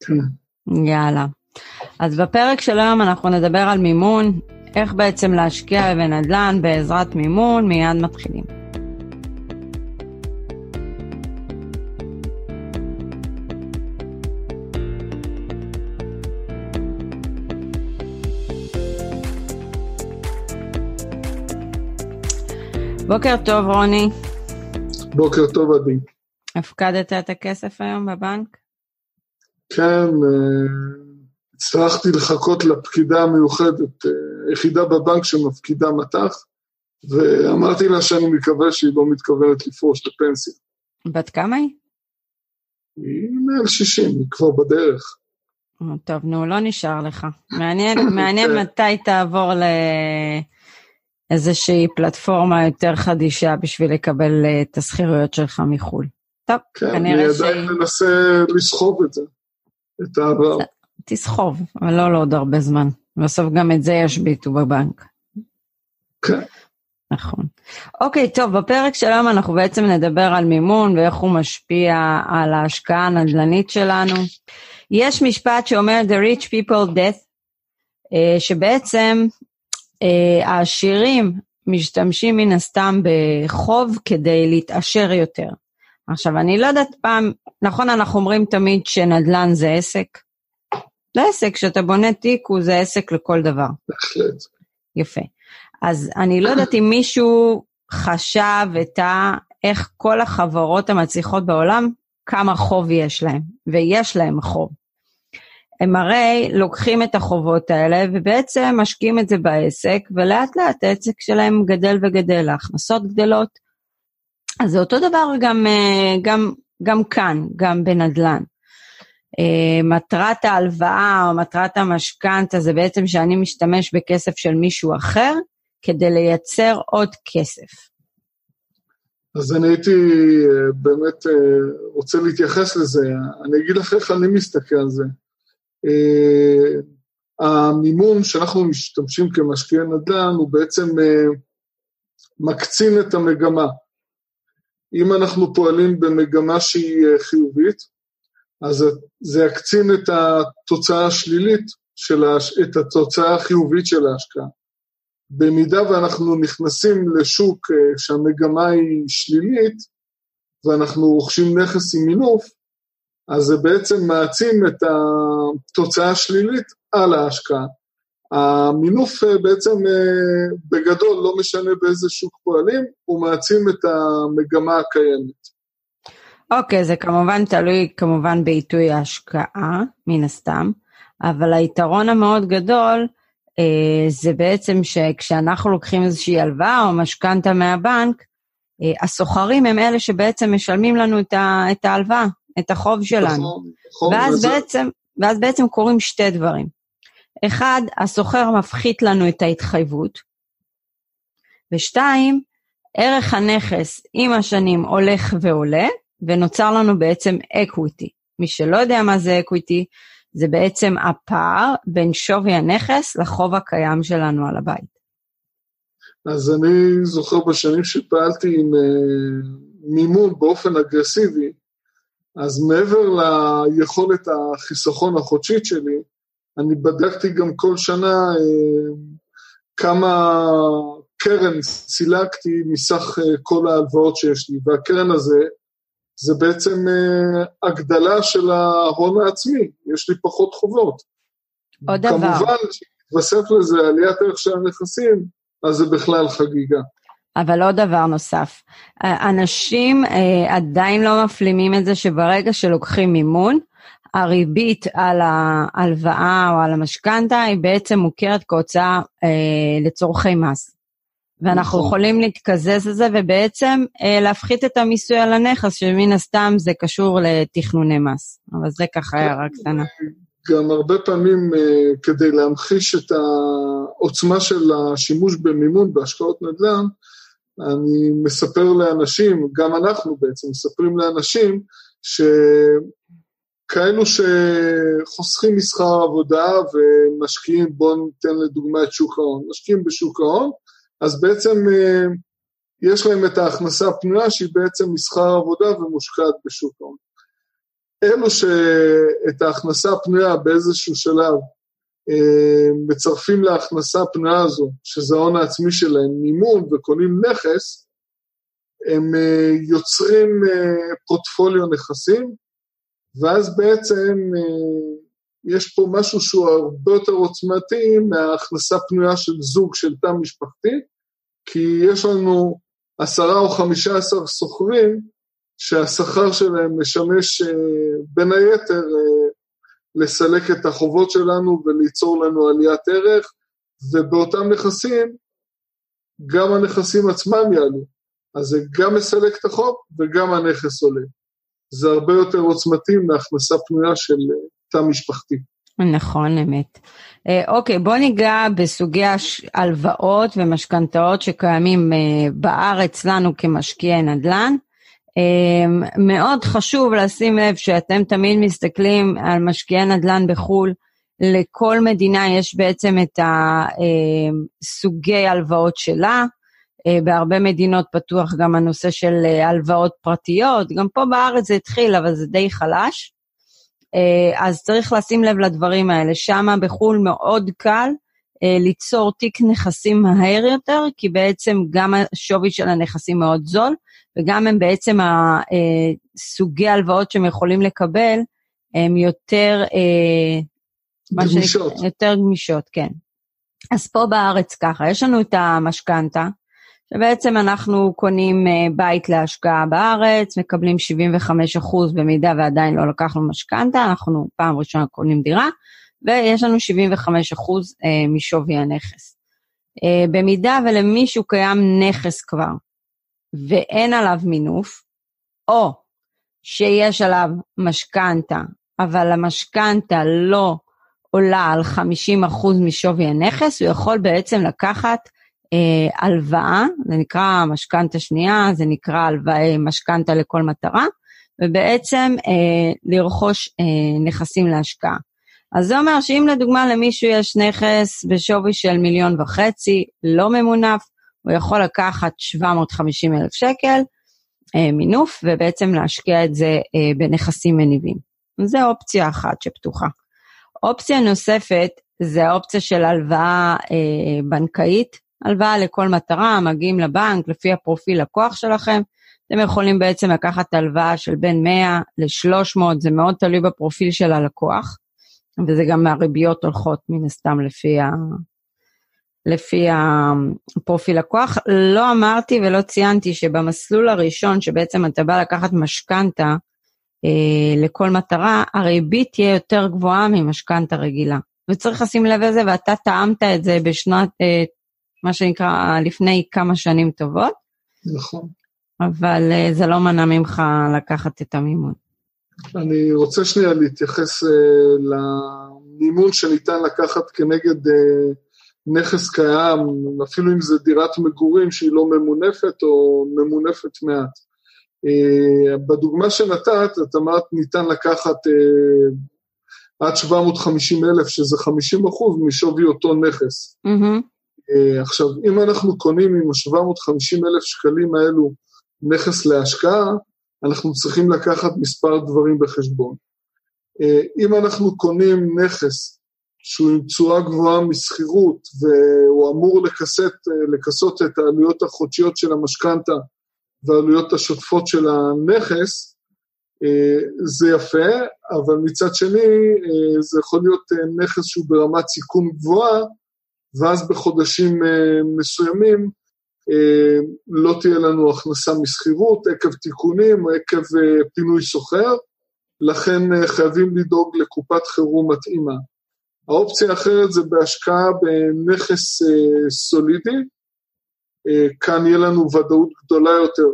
כן. יאללה. אז בפרק של היום אנחנו נדבר על מימון, איך בעצם להשקיע בנדל"ן בעזרת מימון, מיד מתחילים. בוקר טוב, רוני. בוקר טוב, עדי. הפקדת את הכסף היום בבנק? כן, אה, הצלחתי לחכות לפקידה המיוחדת, אה, יחידה בבנק שמפקידה מטח, ואמרתי לה שאני מקווה שהיא לא מתכוונת לפרוש לפנסיה. בת כמה היא? היא מעל 60, היא כבר בדרך. טוב, נו, לא נשאר לך. מעניין, מעניין כן. מתי תעבור לאיזושהי פלטפורמה יותר חדישה בשביל לקבל אה, את השכירויות שלך מחו"ל. טוב, כן, כנראה שהיא... כן, אני עדיין מנסה לסחוב את זה, את העבר. תסחוב, אבל לא לעוד הרבה זמן. בסוף גם את זה ישביתו בבנק. כן. נכון. אוקיי, טוב, בפרק של היום אנחנו בעצם נדבר על מימון ואיך הוא משפיע על ההשקעה הנדל"נית שלנו. יש משפט שאומר The rich people death, אה, שבעצם אה, העשירים משתמשים מן הסתם בחוב כדי להתעשר יותר. עכשיו, אני לא יודעת פעם, נכון, אנחנו אומרים תמיד שנדל"ן זה עסק, זה עסק, כשאתה בונה תיק הוא זה עסק לכל דבר. בהחלט. יפה. אז אני לא יודעת אם מישהו חשב את ה... איך כל החברות המצליחות בעולם, כמה חוב יש להם, ויש להם חוב. הם הרי לוקחים את החובות האלה ובעצם משקיעים את זה בעסק, ולאט לאט העסק שלהם גדל וגדל, ההכנסות גדלות. אז זה אותו דבר גם, אה, גם, גם כאן, גם בנדל"ן. אה, מטרת ההלוואה או מטרת המשכנתה זה בעצם שאני משתמש בכסף של מישהו אחר כדי לייצר עוד כסף. אז אני הייתי אה, באמת רוצה להתייחס לזה. אני אגיד לך איך אני מסתכל על זה. המימון שאנחנו משתמשים כמשקיעי נדל"ן הוא בעצם מקצין את המגמה. אם אנחנו פועלים במגמה שהיא חיובית, אז זה יקצין את התוצאה השלילית, של ההש... את התוצאה החיובית של ההשקעה. במידה ואנחנו נכנסים לשוק אה, שהמגמה היא שלילית, ואנחנו רוכשים נכס עם מינוף, אז זה בעצם מעצים את התוצאה השלילית על ההשקעה. המינוף אה, בעצם אה, בגדול, לא משנה באיזה שוק פועלים, הוא מעצים את המגמה הקיימת. אוקיי, זה כמובן תלוי כמובן בעיתוי ההשקעה, מן הסתם, אבל היתרון המאוד גדול אה, זה בעצם שכשאנחנו לוקחים איזושהי הלוואה או משכנתה מהבנק, אה, הסוחרים הם אלה שבעצם משלמים לנו את, ה, את ההלוואה, את החוב שלנו. נכון, נכון. ואז, בעצם, ואז בעצם קורים שתי דברים. אחד, הסוחר מפחית לנו את ההתחייבות, ושתיים, ערך הנכס עם השנים הולך ועולה, ונוצר לנו בעצם אקוויטי. מי שלא יודע מה זה equity, זה בעצם הפער בין שווי הנכס לחוב הקיים שלנו על הבית. אז אני זוכר בשנים שפעלתי עם uh, מימון באופן אגרסיבי, אז מעבר ליכולת החיסכון החודשית שלי, אני בדקתי גם כל שנה uh, כמה קרן סילקתי מסך uh, כל ההלוואות שיש לי, והקרן הזה זה בעצם uh, הגדלה של ההון העצמי, יש לי פחות חובות. עוד דבר. כמובן שהתווסף לזה עליית ערך של הנכסים, אז זה בכלל חגיגה. אבל עוד דבר נוסף, אנשים אה, עדיין לא מפלימים את זה שברגע שלוקחים מימון, הריבית על ההלוואה או על המשכנתה היא בעצם מוכרת כהוצאה אה, לצורכי מס. ואנחנו נכון. יכולים להתקזז את זה ובעצם אה, להפחית את המיסוי על הנכס, שמן הסתם זה קשור לתכנוני מס. אבל זה ככה כן, הערה קטנה. גם הרבה פעמים אה, כדי להמחיש את העוצמה של השימוש במימון בהשקעות נדל"ן, אני מספר לאנשים, גם אנחנו בעצם מספרים לאנשים, שכאלו שחוסכים משכר עבודה ומשקיעים, בואו ניתן לדוגמה את שוק ההון, משקיעים בשוק ההון, אז בעצם אה, יש להם את ההכנסה הפנויה שהיא בעצם מסחר עבודה ומושקעת בשוק ההון. אלו שאת ההכנסה הפנויה באיזשהו שלב אה, מצרפים להכנסה הפנויה הזו, שזה ההון העצמי שלהם, מימון וקונים נכס, הם אה, יוצרים פורטפוליו נכסים, ואז בעצם יש פה משהו שהוא הרבה יותר עוצמתי מההכנסה פנויה של זוג של תא משפחתי, כי יש לנו עשרה או חמישה עשר סוחרים שהשכר שלהם משמש בין היתר לסלק את החובות שלנו וליצור לנו עליית ערך, ובאותם נכסים, גם הנכסים עצמם יעלו. אז זה גם מסלק את החוב וגם הנכס עולה. זה הרבה יותר עוצמתי מהכנסה פנויה של אה, תא משפחתי. נכון, אמת. אה, אוקיי, בוא ניגע בסוגי הלוואות ומשכנתאות שקיימים אה, בארץ לנו כמשקיעי נדל"ן. מאוד חשוב לשים לב שאתם תמיד מסתכלים על משקיעי נדל"ן בחו"ל, לכל מדינה יש בעצם את הסוגי הלוואות שלה. אה, בהרבה מדינות פתוח גם הנושא של אה, הלוואות פרטיות, גם פה בארץ זה התחיל, אבל זה די חלש. אה, אז צריך לשים לב לדברים האלה. שם בחו"ל מאוד קל ליצור תיק נכסים מהר יותר, כי בעצם גם השווי של הנכסים מאוד זול, וגם הם בעצם הסוגי אה, הלוואות שהם יכולים לקבל, הם יותר... גמישות. יותר גמישות, כן. אז פה בארץ ככה, יש לנו את המשכנתה, שבעצם אנחנו קונים אה, בית להשקעה בארץ, מקבלים 75% במידה ועדיין לא לקחנו משכנתה, אנחנו פעם ראשונה קונים דירה, ויש לנו 75% משווי הנכס. במידה ולמישהו קיים נכס כבר, ואין עליו מינוף, או שיש עליו משכנתה, אבל המשכנתה לא עולה על 50% משווי הנכס, הוא יכול בעצם לקחת אה, הלוואה, זה נקרא משכנתה שנייה, זה נקרא הלוואה משכנתה לכל מטרה, ובעצם אה, לרכוש אה, נכסים להשקעה. אז זה אומר שאם לדוגמה למישהו יש נכס בשווי של מיליון וחצי, לא ממונף, הוא יכול לקחת 750 אלף שקל אה, מינוף ובעצם להשקיע את זה אה, בנכסים מניבים. זו אופציה אחת שפתוחה. אופציה נוספת זה האופציה של הלוואה אה, בנקאית, הלוואה לכל מטרה, מגיעים לבנק לפי הפרופיל לקוח שלכם. אתם יכולים בעצם לקחת הלוואה של בין 100 ל-300, זה מאוד תלוי בפרופיל של הלקוח, וזה גם מהריביות הולכות מן הסתם לפי לפי הפרופיל לקוח. לא אמרתי ולא ציינתי שבמסלול הראשון, שבעצם אתה בא לקחת משכנתה אה, לכל מטרה, הריבית תהיה יותר גבוהה ממשכנתה רגילה. וצריך לשים לב לזה, ואתה טעמת את זה בשנת, אה, מה שנקרא, לפני כמה שנים טובות. נכון. אבל אה, זה לא מנע ממך לקחת את המימון. אני רוצה שנייה להתייחס אה, למימון שניתן לקחת כנגד אה, נכס קיים, אפילו אם זה דירת מגורים שהיא לא ממונפת או ממונפת מעט. Uh, בדוגמה שנתת, את אמרת ניתן לקחת uh, עד 750 אלף, שזה 50 אחוז משווי אותו נכס. Mm-hmm. Uh, עכשיו, אם אנחנו קונים עם ה-750 אלף שקלים האלו נכס להשקעה, אנחנו צריכים לקחת מספר דברים בחשבון. Uh, אם אנחנו קונים נכס שהוא עם תשואה גבוהה משכירות והוא אמור לכסת, לכסות את העלויות החודשיות של המשכנתה והעלויות השוטפות של הנכס, זה יפה, אבל מצד שני זה יכול להיות נכס שהוא ברמת סיכון גבוהה, ואז בחודשים מסוימים לא תהיה לנו הכנסה משכירות עקב תיקונים עקב פינוי סוחר, לכן חייבים לדאוג לקופת חירום מתאימה. האופציה האחרת זה בהשקעה בנכס אה, סולידי, אה, כאן יהיה לנו ודאות גדולה יותר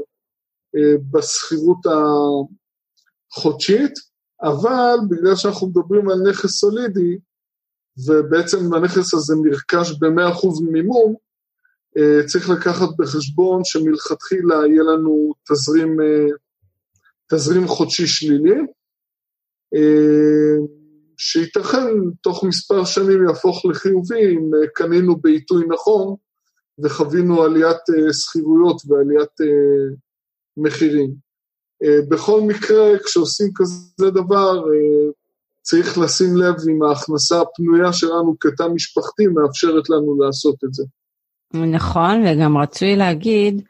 אה, בשכירות החודשית, אבל בגלל שאנחנו מדברים על נכס סולידי, ובעצם הנכס הזה נרכש ב-100% מימון, צריך לקחת בחשבון שמלכתחילה יהיה לנו תזרים, תזרים חודשי שלילי. שייתכן תוך מספר שנים יהפוך לחיובי אם אה, קנינו בעיתוי נכון וחווינו עליית אה, שכירויות ועליית אה, מחירים. בכל מקרה, כשעושים כזה דבר, צריך לשים לב אם ההכנסה הפנויה שלנו כתא משפחתי מאפשרת לנו לעשות את זה. נכון, וגם רצוי להגיד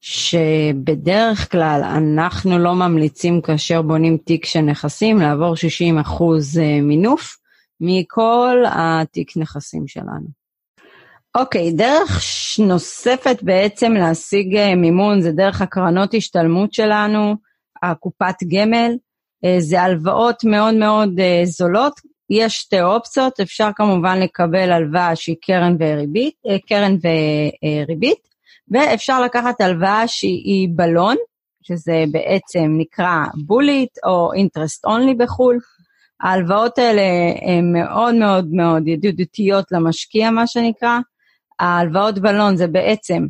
שבדרך כלל אנחנו לא ממליצים כאשר בונים תיק של נכסים לעבור 60 אחוז אה, מינוף מכל התיק נכסים שלנו. אוקיי, דרך נוספת בעצם להשיג אה, מימון זה דרך הקרנות השתלמות שלנו, הקופת גמל. אה, זה הלוואות מאוד מאוד זולות. יש שתי אופציות, אפשר כמובן לקבל הלוואה שהיא קרן וריבית, קרן וריבית, ואפשר לקחת הלוואה שהיא בלון, שזה בעצם נקרא בולית או אינטרסט אונלי בחו"ל. ההלוואות האלה הן מאוד מאוד מאוד ידידותיות למשקיע, מה שנקרא. ההלוואות בלון זה בעצם,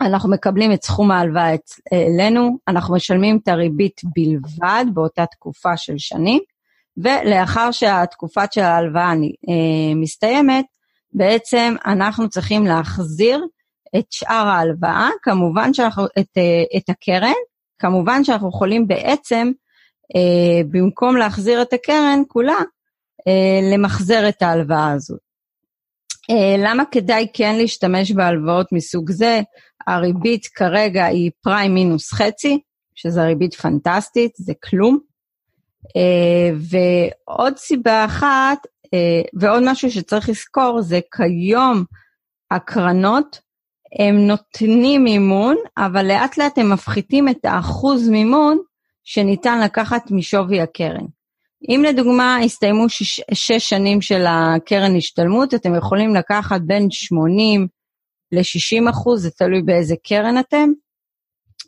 אנחנו מקבלים את סכום ההלוואה אלינו, אנחנו משלמים את הריבית בלבד באותה תקופה של שנים, ולאחר שהתקופת של ההלוואה אה, מסתיימת, בעצם אנחנו צריכים להחזיר את שאר ההלוואה, כמובן שאנחנו, את, אה, את הקרן, כמובן שאנחנו יכולים בעצם, אה, במקום להחזיר את הקרן כולה, למחזר את ההלוואה הזאת. אה, למה כדאי כן להשתמש בהלוואות מסוג זה? הריבית כרגע היא פריים מינוס חצי, שזו ריבית פנטסטית, זה כלום. אה, ועוד סיבה אחת, אה, ועוד משהו שצריך לזכור, זה כיום הקרנות הם נותנים מימון, אבל לאט לאט הם מפחיתים את האחוז מימון שניתן לקחת משווי הקרן. אם לדוגמה הסתיימו שש, שש שנים של הקרן השתלמות, אתם יכולים לקחת בין 80 ל-60 אחוז, זה תלוי באיזה קרן אתם.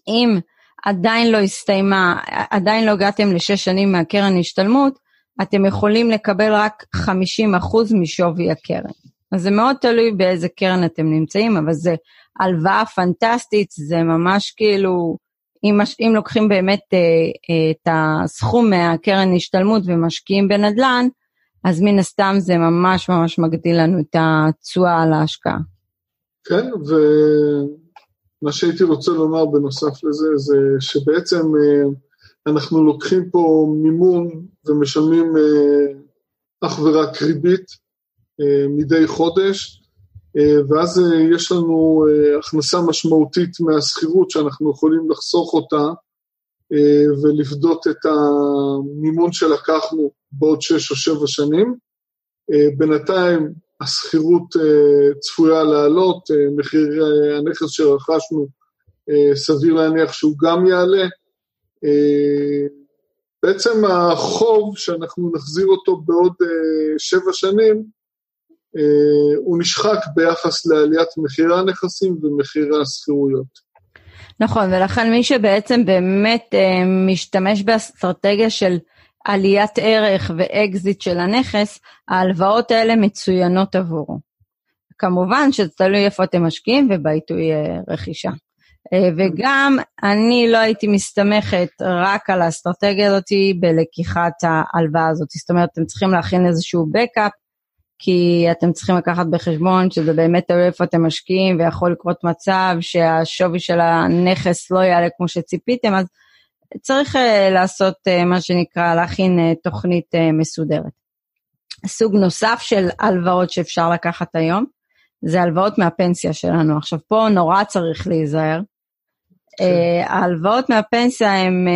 אם עדיין לא הסתיימה, עדיין לא הגעתם לשש שנים מהקרן השתלמות, אתם יכולים לקבל רק 50 אחוז משווי הקרן. אז זה מאוד תלוי באיזה קרן אתם נמצאים, אבל זה הלוואה פנטסטית, זה ממש כאילו, אם, אם לוקחים באמת אה, אה, את הסכום מהקרן השתלמות ומשקיעים בנדל"ן, אז מן הסתם זה ממש ממש מגדיל לנו את התשואה על ההשקעה. כן, ומה שהייתי רוצה לומר בנוסף לזה, זה שבעצם אה, אנחנו לוקחים פה מימון ומשלמים אה, אך ורק ריבית, אה, מדי חודש, ואז אה, יש לנו הכנסה משמעותית מהשכירות שאנחנו יכולים לחסוך אותה ולפדות את המימון שלקחנו בעוד שש או שבע שנים. בינתיים השכירות צפויה לעלות, מחיר הנכס שרכשנו סביר להניח שהוא גם יעלה. בעצם החוב שאנחנו נחזיר אותו בעוד שבע שנים, אה, הוא נשחק ביחס לעליית מחירי הנכסים ומחירי השכירויות. נכון, ולכן מי שבעצם באמת אה, משתמש באסטרטגיה של עליית ערך ואקזיט של הנכס, ההלוואות האלה מצוינות עבורו. כמובן שזה תלוי איפה אתם משקיעים ובעיתוי אה, רכישה. וגם אני לא הייתי מסתמכת רק על האסטרטגיה הזאת בלקיחת ההלוואה הזאת. זאת אומרת, אתם צריכים להכין איזשהו בקאפ כי אתם צריכים לקחת בחשבון שזה באמת תלוי איפה אתם משקיעים ויכול לקרות מצב שהשווי של הנכס לא יעלה כמו שציפיתם, אז צריך uh, לעשות uh, מה שנקרא להכין uh, תוכנית מסודרת. סוג נוסף של הלוואות שאפשר לקחת היום, זה הלוואות מהפנסיה שלנו. עכשיו פה נורא צריך להיזהר. Uh, ההלוואות מהפנסיה הן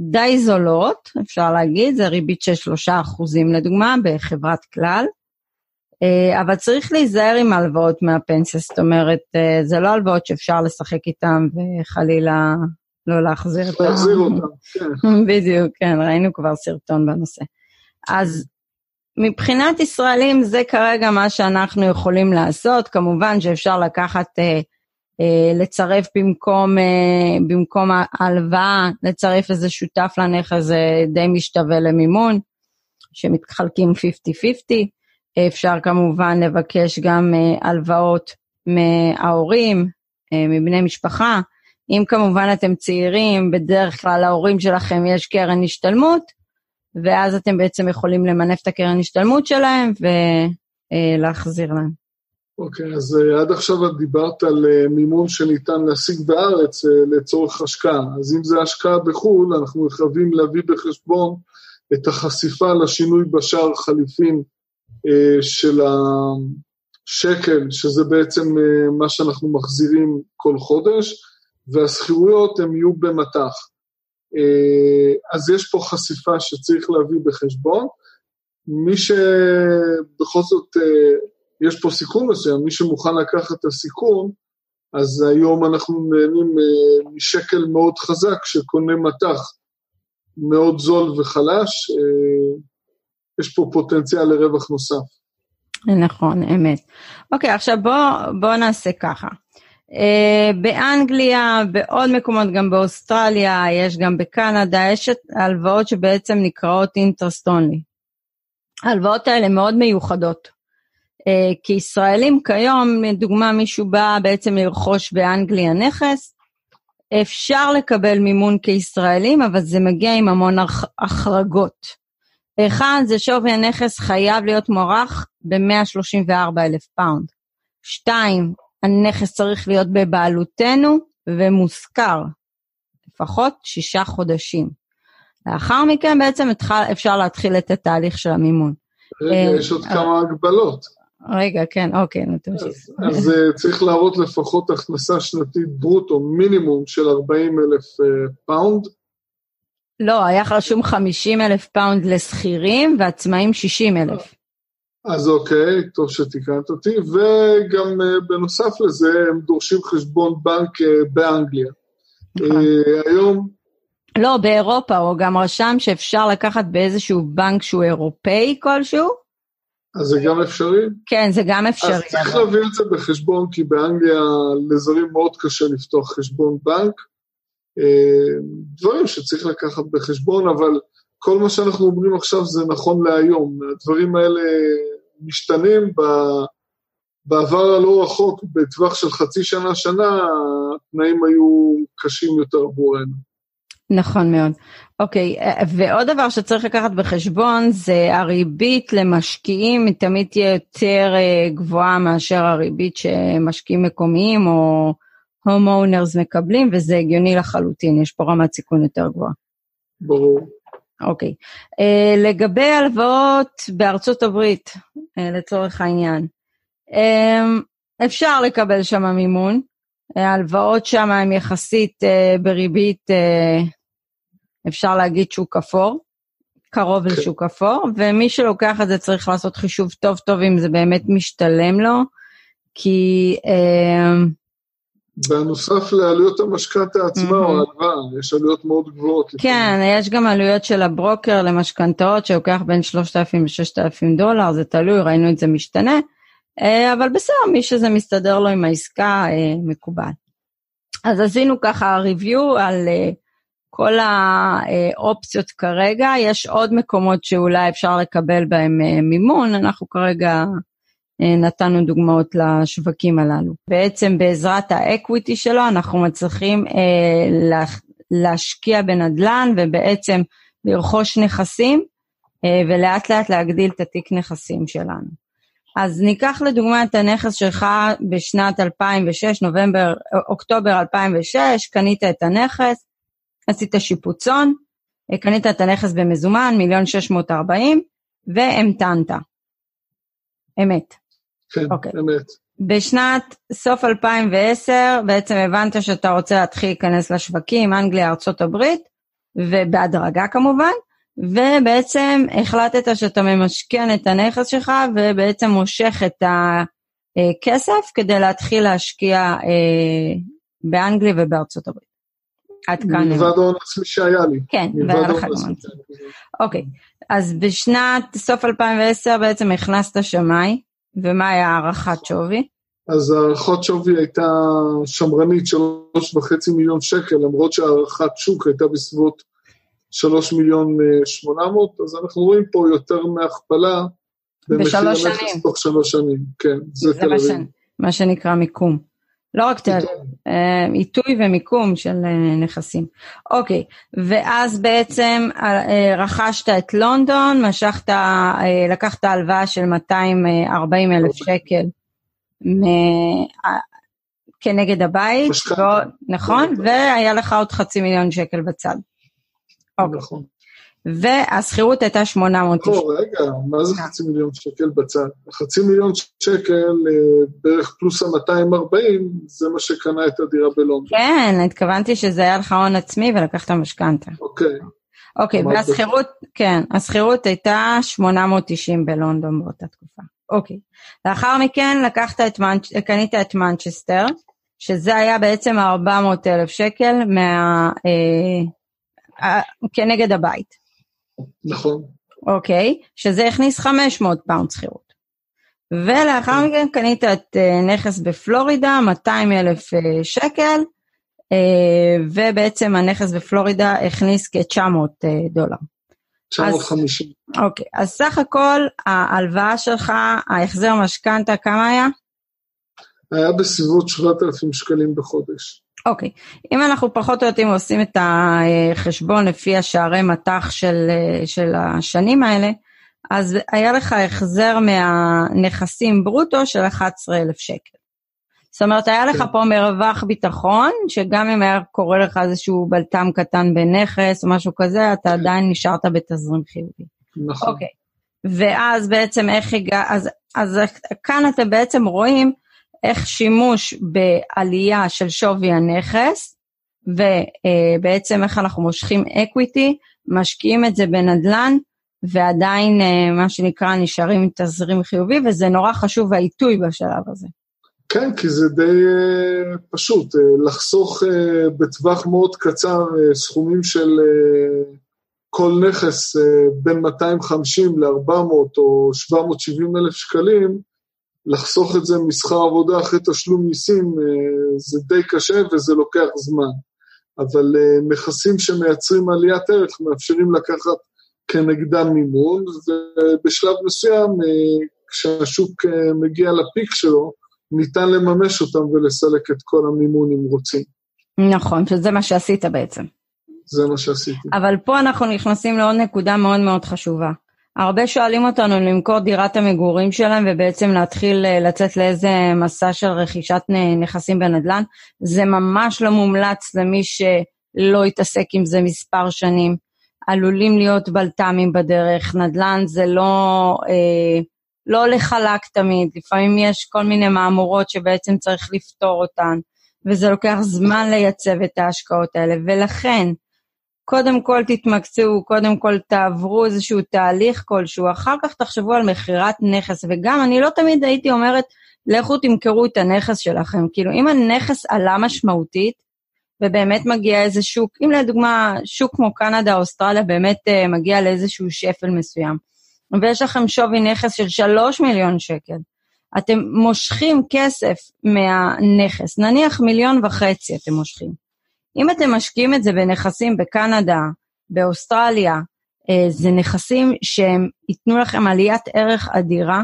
די זולות, אפשר להגיד, זה ריבית של שלושה אחוזים לדוגמה בחברת כלל. אה, אבל צריך להיזהר עם הלוואות מהפנסיה, זאת אומרת, אה, זה לא הלוואות שאפשר לשחק איתן וחלילה לא להחזיר אותן. להחזיר אותן, כן. בדיוק, כן, ראינו כבר סרטון בנושא. אז מבחינת ישראלים זה כרגע מה שאנחנו יכולים לעשות, כמובן שאפשר לקחת, אה, לצרף במקום, במקום ההלוואה, לצרף איזה שותף לנכס, זה די משתווה למימון, שמתחלקים 50-50. אפשר כמובן לבקש גם אה, הלוואות מההורים, אה, מבני משפחה. אם כמובן אתם צעירים, בדרך כלל להורים שלכם יש קרן השתלמות, ואז אתם בעצם יכולים למנף את הקרן השתלמות שלהם ולהחזיר להם. אוקיי, okay, אז uh, עד עכשיו את דיברת על uh, מימון שניתן להשיג בארץ uh, לצורך השקעה. אז אם זה השקעה בחו"ל, אנחנו חייבים להביא בחשבון את החשיפה לשינוי בשער חליפין של השקל, שזה בעצם uh, מה שאנחנו מחזירים כל חודש, והשכירויות הן יהיו במטח. Uh, אז יש פה חשיפה שצריך להביא בחשבון. מי שבכל זאת... יש פה סיכון מסוים, מי שמוכן לקחת את הסיכון, אז היום אנחנו נהנים אה, משקל מאוד חזק שקונה מטח מאוד זול וחלש, אה, יש פה פוטנציאל לרווח נוסף. נכון, אמת. אוקיי, עכשיו בואו בוא נעשה ככה. Uh, באנגליה, בעוד מקומות, גם באוסטרליה, יש גם בקנדה, יש הלוואות שבעצם נקראות interest only. ההלוואות האלה מאוד מיוחדות. אה, כישראלים כיום, לדוגמה מישהו בא בעצם לרכוש באנגליה נכס, אפשר לקבל מימון כישראלים, אבל זה מגיע עם המון החרגות. אחד, זה שווי הנכס חייב להיות מוערך ב-134 אלף פאונד. שתיים, הנכס צריך להיות בבעלותנו ומושכר, לפחות שישה חודשים. לאחר מכן בעצם אפשר להתחיל את התהליך של המימון. רגע, אה, יש עוד כמה הגבלות. רגע, כן, אוקיי, נו תמשיך. אז, אז uh, צריך להראות לפחות הכנסה שנתית ברוטו מינימום של 40 אלף פאונד. לא, היה רשום 50 אלף פאונד לשכירים ועצמאים 60 אלף. אז אוקיי, טוב שתיקנת אותי, וגם uh, בנוסף לזה הם דורשים חשבון בנק uh, באנגליה. Uh, היום... לא, באירופה, הוא גם רשם שאפשר לקחת באיזשהו בנק שהוא אירופאי כלשהו, אז זה גם אפשרי? כן, זה גם אפשרי. אז צריך להביא את זה בחשבון, כי באנגליה לזרים מאוד קשה לפתוח חשבון בנק. אה, דברים שצריך לקחת בחשבון, אבל כל מה שאנחנו אומרים עכשיו זה נכון להיום. הדברים האלה משתנים בעבר הלא רחוק, בטווח של חצי שנה-שנה, התנאים היו קשים יותר עבורנו. נכון מאוד. אוקיי, ועוד דבר שצריך לקחת בחשבון זה הריבית למשקיעים היא תמיד תהיה יותר אה, גבוהה מאשר הריבית שמשקיעים מקומיים או הום אונרס מקבלים, וזה הגיוני לחלוטין, יש פה רמת סיכון יותר גבוהה. ברור. אוקיי. Uh, לגבי הלוואות בארצות הברית, uh, לצורך העניין, um, אפשר לקבל שם מימון, ההלוואות שם הן יחסית uh, בריבית uh, אפשר להגיד שוק אפור, קרוב okay. כן. לשוק אפור, ומי שלוקח את זה צריך לעשות חישוב טוב טוב אם זה באמת משתלם לו, כי... אה, בנוסף לעלויות המשכנתה עצמה mm-hmm. או ההלוואה, יש עלויות מאוד גבוהות. כן, לפעמים. יש גם עלויות של הברוקר למשכנתאות שלוקח בין 3,000 ל-6,000 דולר, זה תלוי, ראינו את זה משתנה, אה, אבל בסדר, מי שזה מסתדר לו עם העסקה, אה, מקובל. אז עשינו ככה review על כל האופציות כרגע, יש עוד מקומות שאולי אפשר לקבל בהם אה, מימון, אנחנו כרגע אה, נתנו דוגמאות לשווקים הללו. בעצם בעזרת ה equity שלו אנחנו מצליחים אה, להשקיע בנדל"ן ובעצם לרכוש נכסים ולאט לאט להגדיל את התיק נכסים שלנו. אז ניקח לדוגמה את הנכס שלך בשנת 2006, נובמבר, אוקטובר 2006, קנית את הנכס, עשית שיפוצון, קנית את הנכס במזומן, מיליון שש מאות ארבעים, והמתנת. אמת. כן, okay. אוקיי. אמת. בשנת סוף 2010 בעצם הבנת שאתה רוצה להתחיל להיכנס לשווקים, אנגליה, ארה"ב, ובהדרגה כמובן, ובעצם החלטת שאתה ממשכן את הנכס שלך ובעצם מושך את הכסף כדי להתחיל להשקיע אה, באנגליה ובארצות הברית. עד כאן. מלבד ההון העצמי שהיה לי. כן, והיה לך גם אוקיי, אז בשנת סוף 2010 בעצם הכנסת שמאי, ומה היה הערכת שווי? אז הערכת שווי הייתה שמרנית, שלוש וחצי מיליון שקל, למרות שהערכת שוק הייתה בסביבות שלוש מיליון אה, שמונה מאות, אז אנחנו רואים פה יותר מהכפלה. בשלוש שנים. תוך שלוש שנים, כן, זה, זה תל אביב. מה שנקרא מיקום. לא רק תל אביב, אה, עיתוי ומיקום של אה, נכסים. אוקיי, ואז בעצם אה, רכשת את לונדון, משכת, לקחת הלוואה של 240 אלף שקל כנגד הבית, ועוד, נכון, והיה לך עוד חצי מיליון שקל בצד. אוקיי. נכון. והשכירות הייתה 890. לא, רגע, מה זה חצי מיליון שקל בצד? חצי מיליון שקל אה, בערך פלוס ה-240, זה מה שקנה את הדירה בלונדון. כן, התכוונתי שזה היה לך הון עצמי ולקחת משכנתה. אוקיי. אוקיי, והשכירות, כן, השכירות הייתה 890 בלונדון באותה תקופה. אוקיי. לאחר מכן לקחת את, מנצ'... קנית את מנצ'סטר, שזה היה בעצם 400 אלף שקל מה... אה, אה, כנגד הבית. נכון. אוקיי, שזה הכניס 500 פאונד שכירות. ולאחר כן. מכן קנית את אה, נכס בפלורידה, 200 אלף אה, שקל, אה, ובעצם הנכס בפלורידה הכניס כ-900 דולר. 950. אז, אוקיי, אז סך הכל ההלוואה שלך, ההחזר משכנתה, כמה היה? היה בסביבות 7,000 שקלים בחודש. אוקיי, okay. אם אנחנו פחות או יותר עושים את החשבון לפי השערי מטח של, של השנים האלה, אז היה לך החזר מהנכסים ברוטו של 11,000 שקל. זאת אומרת, היה לך כן. פה מרווח ביטחון, שגם אם היה קורה לך איזשהו בלטם קטן בנכס או משהו כזה, אתה כן. עדיין נשארת בתזרים חיובי. נכון. אוקיי. ואז בעצם איך הגע... אז, אז כאן אתם בעצם רואים איך שימוש בעלייה של שווי הנכס, ובעצם איך אנחנו מושכים equity, משקיעים את זה בנדל"ן, ועדיין אה, מה שנקרא נשארים עם תזרים חיובי, וזה נורא חשוב העיתוי בשלב הזה. כן, כי זה די uh, פשוט, uh, לחסוך בטווח מאוד קצר סכומים של כל נכס בין 250 ל-400 או 770 אלף שקלים, לחסוך את זה משכר עבודה אחרי תשלום מיסים אה, זה די קשה וזה לוקח זמן. אבל אה, נכסים שמייצרים עליית ערך מאפשרים לקחת כנגדם מימון, ובשלב מסוים, אה, כשהשוק מגיע לפיק שלו, ניתן לממש אותם ולסלק את כל המימון אם רוצים. נכון, שזה מה שעשית בעצם. זה מה שעשיתי. אבל פה אנחנו נכנסים לעוד נקודה מאוד מאוד חשובה. הרבה שואלים אותנו למכור דירת המגורים שלהם ובעצם להתחיל אה, לצאת לאיזה מסע של רכישת נכסים בנדל"ן. זה ממש לא מומלץ למי שלא יתעסק עם זה מספר שנים. עלולים להיות בלת"מים בדרך, נדל"ן זה לא, אה, לא הולך חלק תמיד, לפעמים יש כל מיני מהמורות שבעצם צריך לפתור אותן, וזה לוקח זמן לייצב את ההשקעות האלה, ולכן, קודם כל תתמקצעו, קודם כל תעברו איזשהו תהליך כלשהו, אחר כך תחשבו על מכירת נכס, וגם אני לא תמיד הייתי אומרת, לכו תמכרו את הנכס שלכם. כאילו, אם הנכס עלה משמעותית, ובאמת מגיע איזה שוק, אם לדוגמה שוק כמו קנדה, אוסטרליה, באמת uh, מגיע לאיזשהו שפל מסוים, ויש לכם שווי נכס של 3 מיליון שקל, אתם מושכים כסף מהנכס, נניח מיליון וחצי אתם מושכים. אם אתם משקיעים את זה בנכסים בקנדה, באוסטרליה, אה, זה נכסים שהם ייתנו לכם עליית ערך אדירה,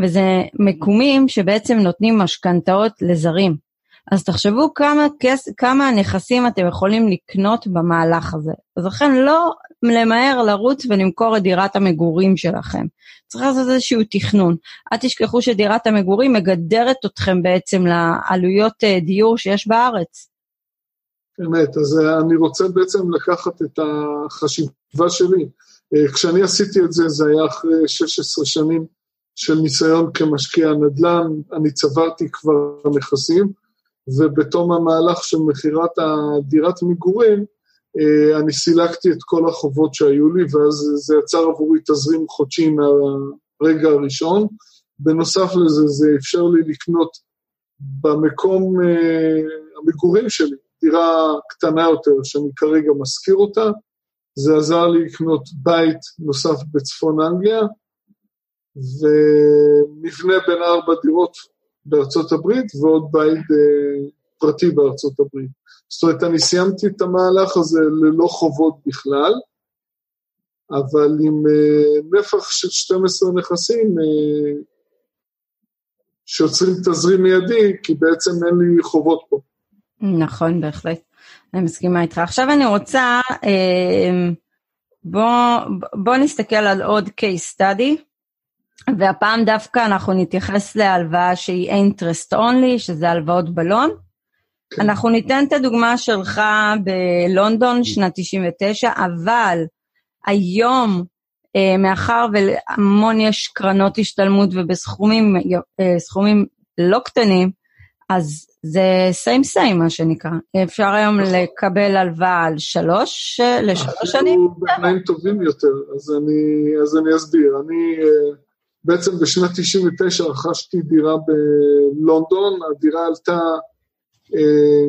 וזה מקומים שבעצם נותנים משכנתאות לזרים. אז תחשבו כמה, כס, כמה נכסים אתם יכולים לקנות במהלך הזה. אז לכן לא למהר לרוץ ולמכור את דירת המגורים שלכם. צריך לעשות איזשהו תכנון. אל תשכחו שדירת המגורים מגדרת אתכם בעצם לעלויות אה, דיור שיש בארץ. אמת, אז אה, אני רוצה בעצם לקחת את החשיבה שלי. אה, כשאני עשיתי את זה, זה היה אחרי 16 שנים של ניסיון כמשקיע נדל"ן, אני צברתי כבר נכסים, ובתום המהלך של מכירת הדירת מגורים, אה, אני סילקתי את כל החובות שהיו לי, ואז זה יצר עבורי תזרים חודשי מהרגע הראשון. בנוסף לזה, זה אפשר לי לקנות במקום המגורים שלי, דירה קטנה יותר שאני כרגע משכיר אותה, זה עזר לי לקנות בית נוסף בצפון אנגליה, ומבנה בין ארבע דירות בארצות הברית ועוד בית אה, פרטי בארצות הברית. זאת אומרת, אני סיימתי את המהלך הזה ללא חובות בכלל, אבל עם אה, נפח של 12 נכסים אה, שיוצרים תזרים מיידי, כי בעצם אין לי חובות פה. נכון, בהחלט. אני מסכימה איתך. עכשיו אני רוצה, אה, בוא, בוא נסתכל על עוד case study, והפעם דווקא אנחנו נתייחס להלוואה שהיא interest only, שזה הלוואות בלון. כן. אנחנו ניתן את הדוגמה שלך בלונדון, שנת 99, אבל היום, אה, מאחר והמון יש קרנות השתלמות ובסכומים אה, לא קטנים, אז זה סיים סיים מה שנקרא. אפשר היום נכון. לקבל הלוואה על שלוש, אה, לשלוש שנים. אפילו בתנאים טובים יותר, אז אני, אז אני אסביר. אני אה, בעצם בשנת 99 רכשתי דירה בלונדון, הדירה עלתה אה,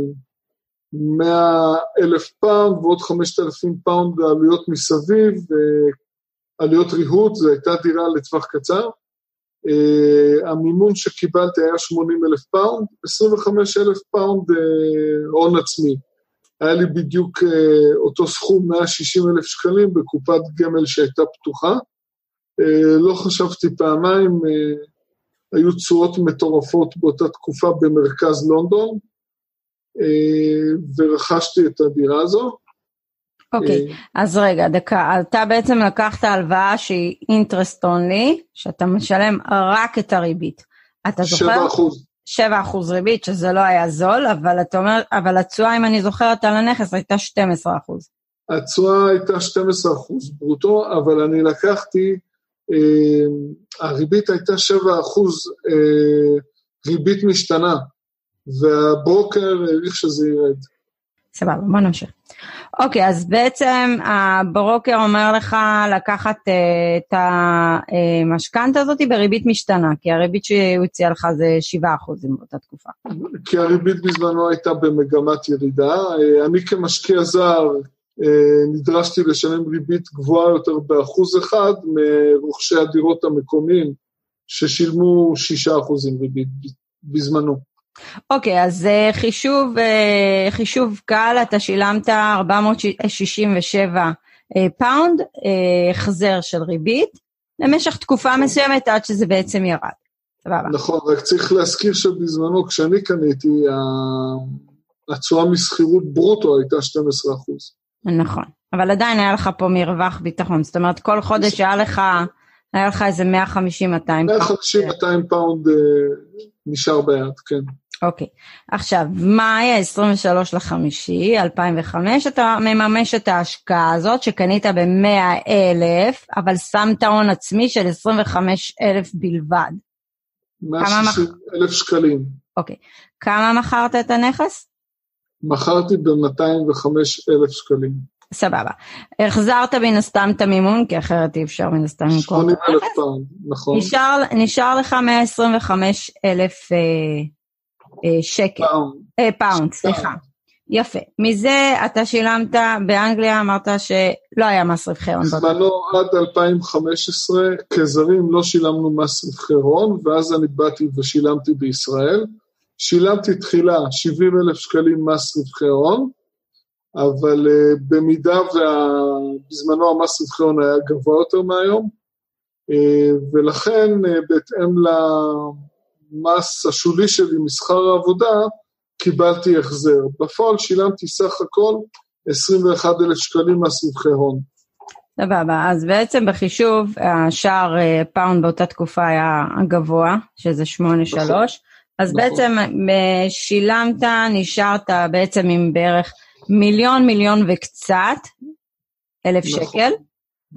100 אלף פאונד ועוד 5,000 פאונד בעלויות מסביב, אה, עלויות ריהוט, זו הייתה דירה לטווח קצר. Uh, המימון שקיבלתי היה 80 אלף פאונד, 25 אלף פאונד uh, הון עצמי. היה לי בדיוק uh, אותו סכום, 160 אלף שקלים, בקופת גמל שהייתה פתוחה. לא חשבתי פעמיים, היו תשואות מטורפות באותה תקופה במרכז לונדון, ורכשתי את הדירה הזו. אוקיי, אה, אז רגע, דקה, אתה בעצם לקחת הלוואה שהיא interest only, שאתה משלם רק את הריבית. אתה זוכר? 7 אחוז. 7 אחוז ריבית, שזה לא היה זול, אבל אתה אומר, אבל התשואה, אם אני זוכרת, על הנכס הייתה 12 אחוז. התשואה הייתה 12 אחוז ברוטו, אבל אני לקחתי, אה, הריבית הייתה 7 אחוז אה, ריבית משתנה, והברוקר העריך שזה ירד. סבבה, בוא נמשיך. אוקיי, אז בעצם הברוקר אומר לך לקחת uh, את המשכנתה הזאת בריבית משתנה, כי הריבית שהוא הציע לך זה 7 אחוזים באותה תקופה. כי הריבית בזמנו הייתה במגמת ירידה. אה, אני כמשקיע זר אה, נדרשתי לשלם ריבית גבוהה יותר באחוז אחד מרוכשי הדירות המקומיים, ששילמו 6 אחוזים ריבית בזמנו. אוקיי, אז uh, חישוב, uh, חישוב קל, אתה שילמת 467 uh, פאונד, uh, החזר של ריבית, למשך תקופה מסוימת עד שזה בעצם ירד. סבבה. נכון, רק צריך להזכיר שבזמנו, כשאני קניתי, התשואה משכירות ברוטו הייתה 12 אחוז. נכון, אבל עדיין היה לך פה מרווח ביטחון, זאת אומרת כל חודש היה לך, היה לך איזה 150-200 פאונד. 150-200 פאונד uh, נשאר ביד, כן. אוקיי, עכשיו, מאי ה-23 לחמישי, 2005, אתה מממש את ההשקעה הזאת שקנית ב-100 אלף, אבל שמת הון עצמי של 25 אלף בלבד. 160 אלף שקלים. אוקיי, כמה מכרת את הנכס? מכרתי ב-205 אלף שקלים. סבבה. החזרת מן הסתם את המימון, כי אחרת אי אפשר מן הסתם למכור את הנכס. 80 אלף הנכס. פאונד, נכון. נשאר, נשאר לך 125 אלף אה, אה, שקל, פאונד. אה, סליחה. יפה. מזה אתה שילמת, באנגליה אמרת שלא היה מס רווחי הון. בזמנו עד 2015 כזרים לא שילמנו מס רווחי הון, ואז אני באתי ושילמתי בישראל. שילמתי תחילה 70 אלף שקלים מס רווחי הון, אבל uh, במידה ובזמנו המס רווחי הון היה גבוה יותר מהיום, uh, ולכן uh, בהתאם למס השולי שלי משכר העבודה, קיבלתי החזר. בפועל שילמתי סך הכל 21 אלף שקלים מס רווחי הון. סבבה, אז בעצם בחישוב השער אה, פאונד באותה תקופה היה הגבוה, שזה 8.3, אז נכון. בעצם אה, שילמת, נשארת בעצם עם בערך מיליון, מיליון וקצת, אלף נכון. שקל,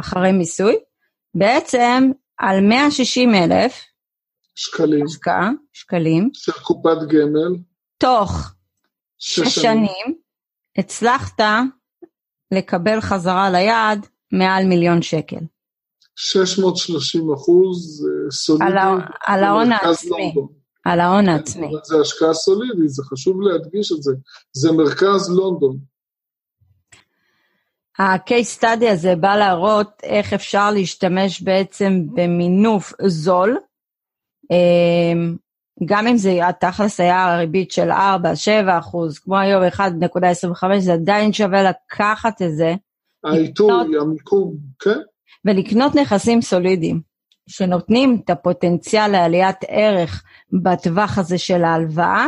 אחרי מיסוי, בעצם על 160 אלף שקלים השקעה, שקלים, של קופת גמל, תוך שש שנים הצלחת לקבל חזרה ליעד מעל מיליון שקל. 630 אחוז אה, סולידי. על ההון העצמי. על ההון כן, העצמי. אבל זה השקעה סולידית, זה חשוב להדגיש את זה. זה מרכז לונדון. ה-case study הזה בא להראות איך אפשר להשתמש בעצם במינוף זול, גם אם זה התכלס היה ריבית של 4-7 אחוז, כמו היום 1.25, זה עדיין שווה לקחת את זה העיתוי, המיקום, כן? ולקנות נכסים סולידיים, שנותנים את הפוטנציאל לעליית ערך בטווח הזה של ההלוואה,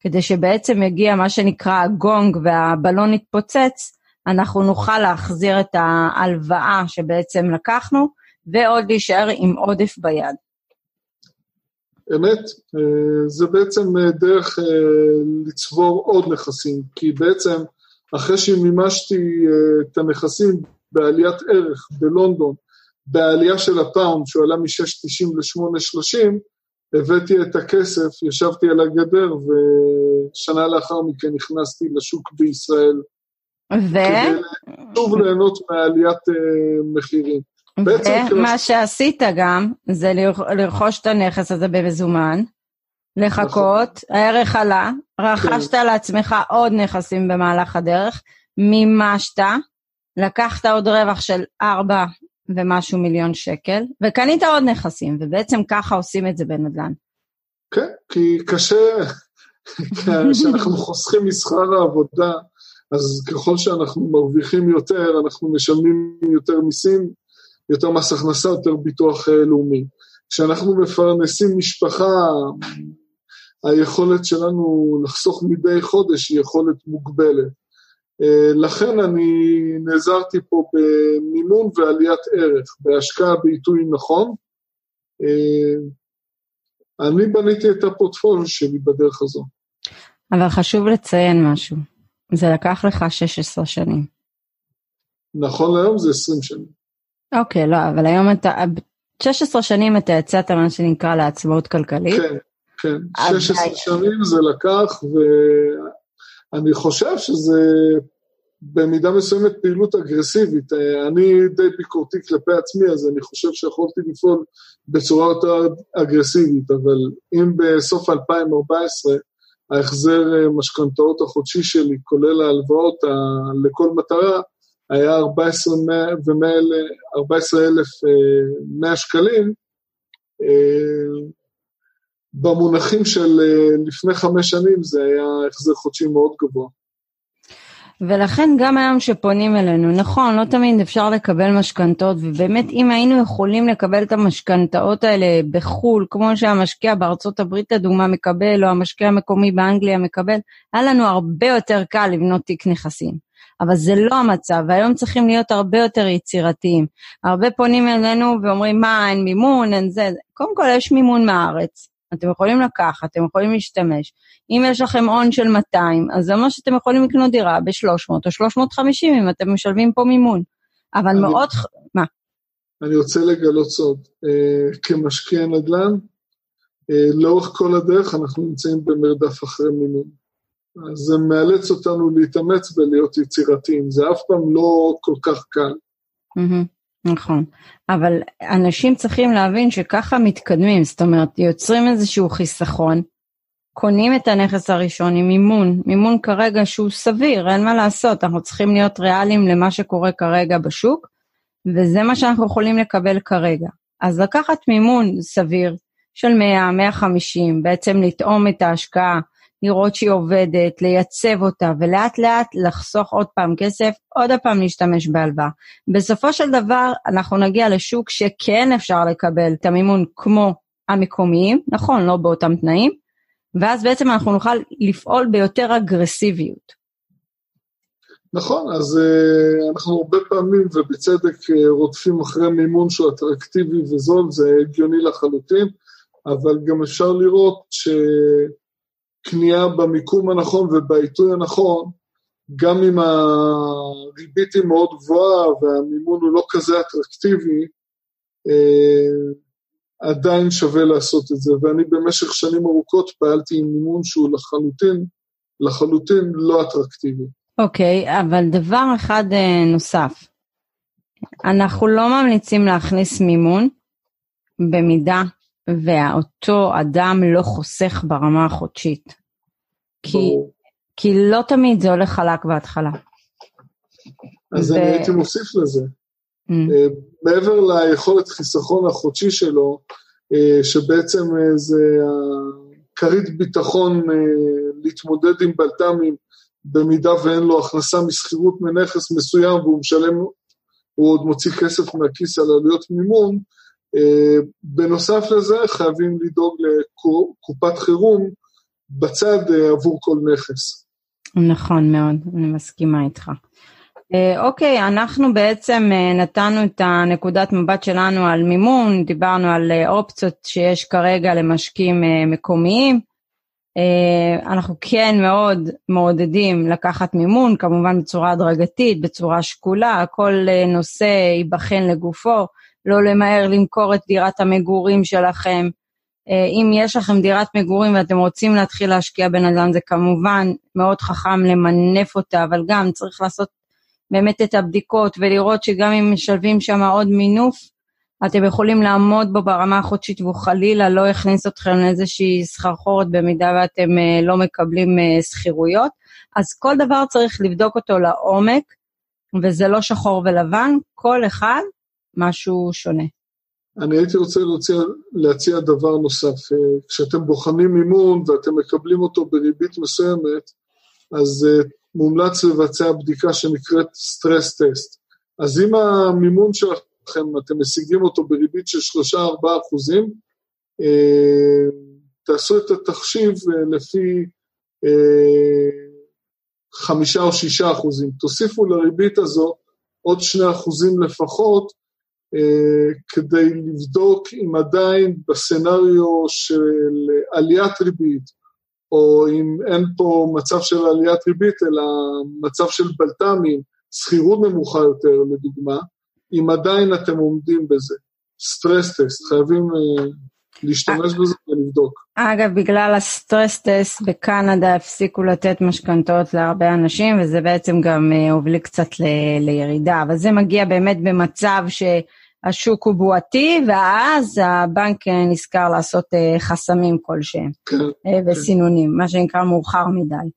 כדי שבעצם יגיע מה שנקרא הגונג והבלון יתפוצץ, אנחנו נוכל להחזיר את ההלוואה שבעצם לקחנו, ועוד להישאר עם עודף ביד. אמת, אה, זה בעצם אה, דרך אה, לצבור עוד נכסים, כי בעצם אחרי שמימשתי את הנכסים בעליית ערך בלונדון, בעלייה של הפאונד, שהוא עלה מ-6.90 ל-8.30, הבאתי את הכסף, ישבתי על הגדר, ושנה לאחר מכן נכנסתי לשוק בישראל. ו? כדי שוב ליהנות מעליית מחירים. ומה שעשית גם, זה לרכוש את הנכס הזה במזומן, לחכות, נכון. הערך עלה, רכשת כן. לעצמך עוד נכסים במהלך הדרך, מימשת, לקחת עוד רווח של ארבע ומשהו מיליון שקל, וקנית עוד נכסים, ובעצם ככה עושים את זה בנדל"ן. כן, כי קשה, כשאנחנו חוסכים משכר העבודה, אז ככל שאנחנו מרוויחים יותר, אנחנו משלמים יותר מיסים, יותר מס הכנסה, יותר ביטוח אה, לאומי. כשאנחנו מפרנסים משפחה, היכולת שלנו לחסוך מדי חודש היא יכולת מוגבלת. אה, לכן אני נעזרתי פה במימון ועליית ערך, בהשקעה בעיתוי נכון. אה, אני בניתי את הפורטפוליו שלי בדרך הזו. אבל חשוב לציין משהו, זה לקח לך 16 שנים. נכון להיום זה 20 שנים. אוקיי, לא, אבל היום אתה, 16 שנים אתה יצאת מה שנקרא לעצמאות כלכלית. כן, כן, 16 שנים זה לקח, ואני חושב שזה במידה מסוימת פעילות אגרסיבית. אני די ביקורתי כלפי עצמי, אז אני חושב שיכולתי לפעול בצורה יותר אגרסיבית, אבל אם בסוף 2014 ההחזר משכנתאות החודשי שלי, כולל ההלוואות לכל מטרה, היה 14,100 אה, שקלים, אה, במונחים של אה, לפני חמש שנים זה היה החזר חודשי מאוד גבוה. ולכן גם היום שפונים אלינו, נכון, לא תמיד אפשר לקבל משכנתאות, ובאמת אם היינו יכולים לקבל את המשכנתאות האלה בחו"ל, כמו שהמשקיע בארצות הברית לדוגמה מקבל, או המשקיע המקומי באנגליה מקבל, היה לנו הרבה יותר קל לבנות תיק נכסים. אבל זה לא המצב, והיום צריכים להיות הרבה יותר יצירתיים. הרבה פונים אלינו ואומרים, מה, אין מימון, אין זה, קודם כל יש מימון מהארץ. אתם יכולים לקחת, אתם יכולים להשתמש. אם יש לכם הון של 200, אז זה אומר שאתם יכולים לקנות דירה ב-300 או 350 אם אתם משלבים פה מימון. אבל אני, מאוד... מה? אני רוצה לגלות סוד. אה, כמשקיע נדל"ן, אה, לאורך כל הדרך אנחנו נמצאים במרדף אחרי מימון. זה מאלץ אותנו להתאמץ ולהיות יצירתיים, זה אף פעם לא כל כך קל. נכון, אבל אנשים צריכים להבין שככה מתקדמים, זאת אומרת, יוצרים איזשהו חיסכון, קונים את הנכס הראשון עם מימון, מימון כרגע שהוא סביר, אין מה לעשות, אנחנו צריכים להיות ריאליים למה שקורה כרגע בשוק, וזה מה שאנחנו יכולים לקבל כרגע. אז לקחת מימון סביר של 100, 150, בעצם לטעום את ההשקעה לראות שהיא עובדת, לייצב אותה, ולאט לאט לחסוך עוד פעם כסף, עוד פעם להשתמש בהלוואה. בסופו של דבר, אנחנו נגיע לשוק שכן אפשר לקבל את המימון כמו המקומיים, נכון, לא באותם תנאים, ואז בעצם אנחנו נוכל לפעול ביותר אגרסיביות. נכון, אז uh, אנחנו הרבה פעמים, ובצדק, uh, רודפים אחרי מימון שהוא אטרקטיבי וזול, זה הגיוני לחלוטין, אבל גם אפשר לראות ש... קנייה במיקום הנכון ובעיתוי הנכון, גם אם הריבית היא מאוד גבוהה והמימון הוא לא כזה אטרקטיבי, אה, עדיין שווה לעשות את זה. ואני במשך שנים ארוכות פעלתי עם מימון שהוא לחלוטין, לחלוטין לא אטרקטיבי. אוקיי, okay, אבל דבר אחד אה, נוסף, אנחנו לא ממליצים להכניס מימון במידה ואותו אדם לא חוסך ברמה החודשית. כי, כי לא תמיד זה הולך חלק בהתחלה. אז ו... אני הייתי מוסיף לזה. Mm. Uh, מעבר ליכולת חיסכון החודשי שלו, uh, שבעצם uh, זה כרית ביטחון להתמודד עם בלת"מים, במידה ואין לו הכנסה משכירות מנכס מסוים והוא משלם, הוא עוד מוציא כסף מהכיס על עלויות מימון, אה, בנוסף לזה חייבים לדאוג לקופת חירום בצד אה, עבור כל נכס. נכון מאוד, אני מסכימה איתך. אוקיי, אנחנו בעצם נתנו את הנקודת מבט שלנו על מימון, דיברנו על אופציות שיש כרגע למשקיעים מקומיים. אנחנו כן מאוד מעודדים לקחת מימון, כמובן בצורה הדרגתית, בצורה שקולה, כל נושא ייבחן לגופו, לא למהר למכור את דירת המגורים שלכם. אם יש לכם דירת מגורים ואתם רוצים להתחיל להשקיע בנדל"ן, זה כמובן מאוד חכם למנף אותה, אבל גם צריך לעשות באמת את הבדיקות ולראות שגם אם משלבים שם עוד מינוף, אתם יכולים לעמוד בו ברמה החודשית והוא חלילה לא יכניס אתכם לאיזושהי סחרחורת במידה ואתם uh, לא מקבלים uh, שכירויות. אז כל דבר צריך לבדוק אותו לעומק, וזה לא שחור ולבן, כל אחד משהו שונה. אני הייתי רוצה להציע, להציע דבר נוסף. אה, כשאתם בוחנים מימון ואתם מקבלים אותו בריבית מסוימת, אז מומלץ לבצע בדיקה שנקראת stress test. אז אם המימון שלכם, אתם משיגים אותו בריבית של 3-4 אחוזים, אה, תעשו את התחשיב אה, לפי אה, חמישה או שישה אחוזים. תוסיפו לריבית הזו עוד שני אחוזים לפחות, כדי לבדוק אם עדיין בסצנריו של עליית ריבית, או אם אין פה מצב של עליית ריבית, אלא מצב של בלת"מים, שכירות נמוכה יותר, לדוגמה, אם עדיין אתם עומדים בזה. stress test, חייבים uh, להשתמש בזה ולבדוק. אגב, בגלל ה stress test בקנדה הפסיקו לתת משכנתאות להרבה אנשים, וזה בעצם גם הוביל קצת ל- לירידה, אבל זה מגיע באמת במצב ש... השוק הוא בועתי, ואז הבנק אה, נזכר לעשות אה, חסמים כלשהם, כן, אה, וסינונים, כן. מה שנקרא מאוחר מדי.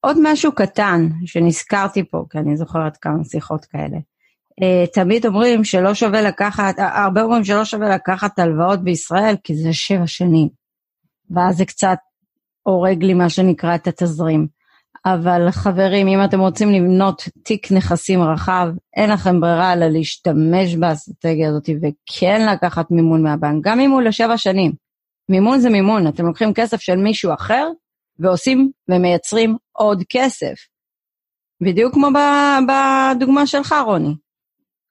עוד משהו קטן שנזכרתי פה, כי אני זוכרת כמה שיחות כאלה. תמיד אומרים שלא שווה לקחת, הרבה אומרים שלא שווה לקחת הלוואות בישראל, כי זה שבע שנים. ואז זה קצת הורג לי מה שנקרא את התזרים. אבל חברים, אם אתם רוצים לבנות תיק נכסים רחב, אין לכם ברירה אלא להשתמש באסטרטגיה הזאת וכן לקחת מימון מהבנק, גם אם הוא לשבע שנים. מימון זה מימון, אתם לוקחים כסף של מישהו אחר ועושים ומייצרים עוד כסף. בדיוק כמו בדוגמה שלך, רוני.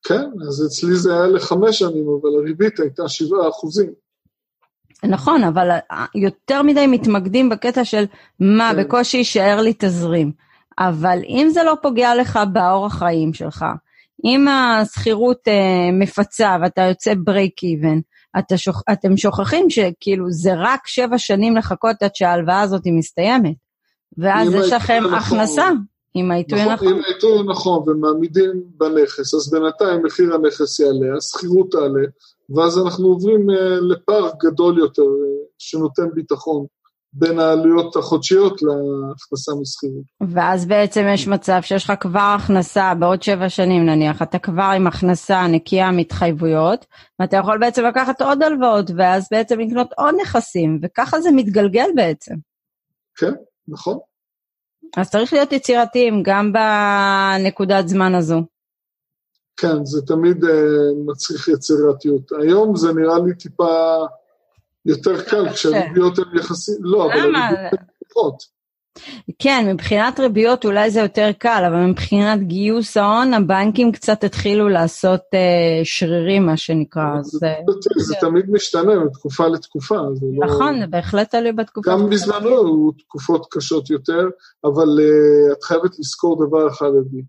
כן, אז אצלי זה היה לחמש שנים, אבל הריבית הייתה שבעה אחוזים. נכון, אבל יותר מדי מתמקדים בקטע של מה, כן. בקושי יישאר לי תזרים. אבל אם זה לא פוגע לך באורח חיים שלך, אם השכירות אה, מפצה ואתה יוצא ברייק איבן, אתה שוכ... אתם שוכחים שכאילו זה רק שבע שנים לחכות עד שההלוואה הזאת מסתיימת. ואז יש לכם נכון. הכנסה עם העיתוי נכון. עם העיתוי נכון, ומעמידים בנכס, אז בינתיים מחיר הנכס יעלה, השכירות תעלה, ואז אנחנו עוברים uh, לפער גדול יותר uh, שנותן ביטחון בין העלויות החודשיות להכנסה משכירות. ואז בעצם יש מצב שיש לך כבר הכנסה בעוד שבע שנים נניח, אתה כבר עם הכנסה נקייה מתחייבויות, ואתה יכול בעצם לקחת עוד הלוואות, ואז בעצם לקנות עוד נכסים, וככה זה מתגלגל בעצם. כן, נכון. אז צריך להיות יצירתיים גם בנקודת זמן הזו. כן, זה תמיד uh, מצריך יצירתיות. היום זה נראה לי טיפה יותר קל, כשהריביות הן יחסית, לא, אבל הריביות הן פחות. כן, מבחינת ריביות אולי זה יותר קל, אבל מבחינת גיוס ההון, הבנקים קצת התחילו לעשות uh, שרירים, מה שנקרא. זה, זה, זה, זה תמיד משתנה מתקופה לתקופה. זה לא- נכון, לא... זה בהחלט תלוי בתקופה. גם בזמנו היו תקופות קשות יותר, אבל uh, את חייבת לזכור דבר אחד, עדי.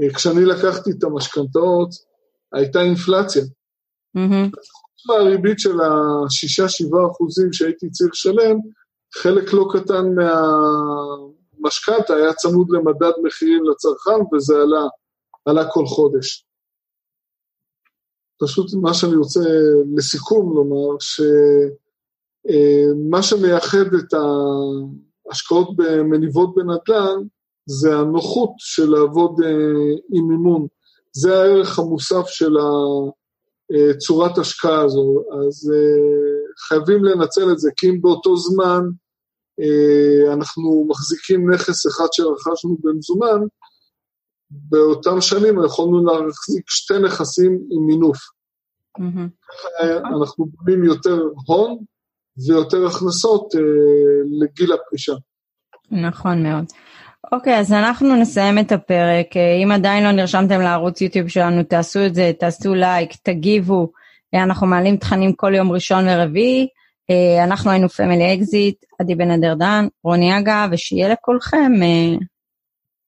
Uh, כשאני לקחתי את המשכנתאות, הייתה אינפלציה. Mm-hmm. חוץ מהריבית של ה-6-7 אחוזים שהייתי צריך לשלם, חלק לא קטן מהמשכנתה היה צמוד למדד מחירים לצרכן, וזה עלה, עלה כל חודש. פשוט מה שאני רוצה לסיכום לומר, שמה שמייחד את ההשקעות במניבות בנדל"ן, זה הנוחות של לעבוד אה, עם מימון. זה הערך המוסף של צורת השקעה הזו. אז אה, חייבים לנצל את זה, כי אם באותו זמן אה, אנחנו מחזיקים נכס אחד שרכשנו במזומן, באותם שנים יכולנו להחזיק שתי נכסים עם מינוף. Mm-hmm. אנחנו בונים יותר הון ויותר הכנסות אה, לגיל הפרישה. נכון מאוד. אוקיי, אז אנחנו נסיים את הפרק. אם עדיין לא נרשמתם לערוץ יוטיוב שלנו, תעשו את זה, תעשו לייק, תגיבו. אנחנו מעלים תכנים כל יום ראשון ורביעי. אנחנו היינו Family Exit, עדי בן אדרדן, רוני אגה, ושיהיה לכולכם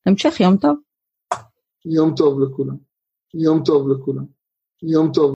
המשך יום טוב. יום טוב לכולם. יום טוב לכולם. יום טוב.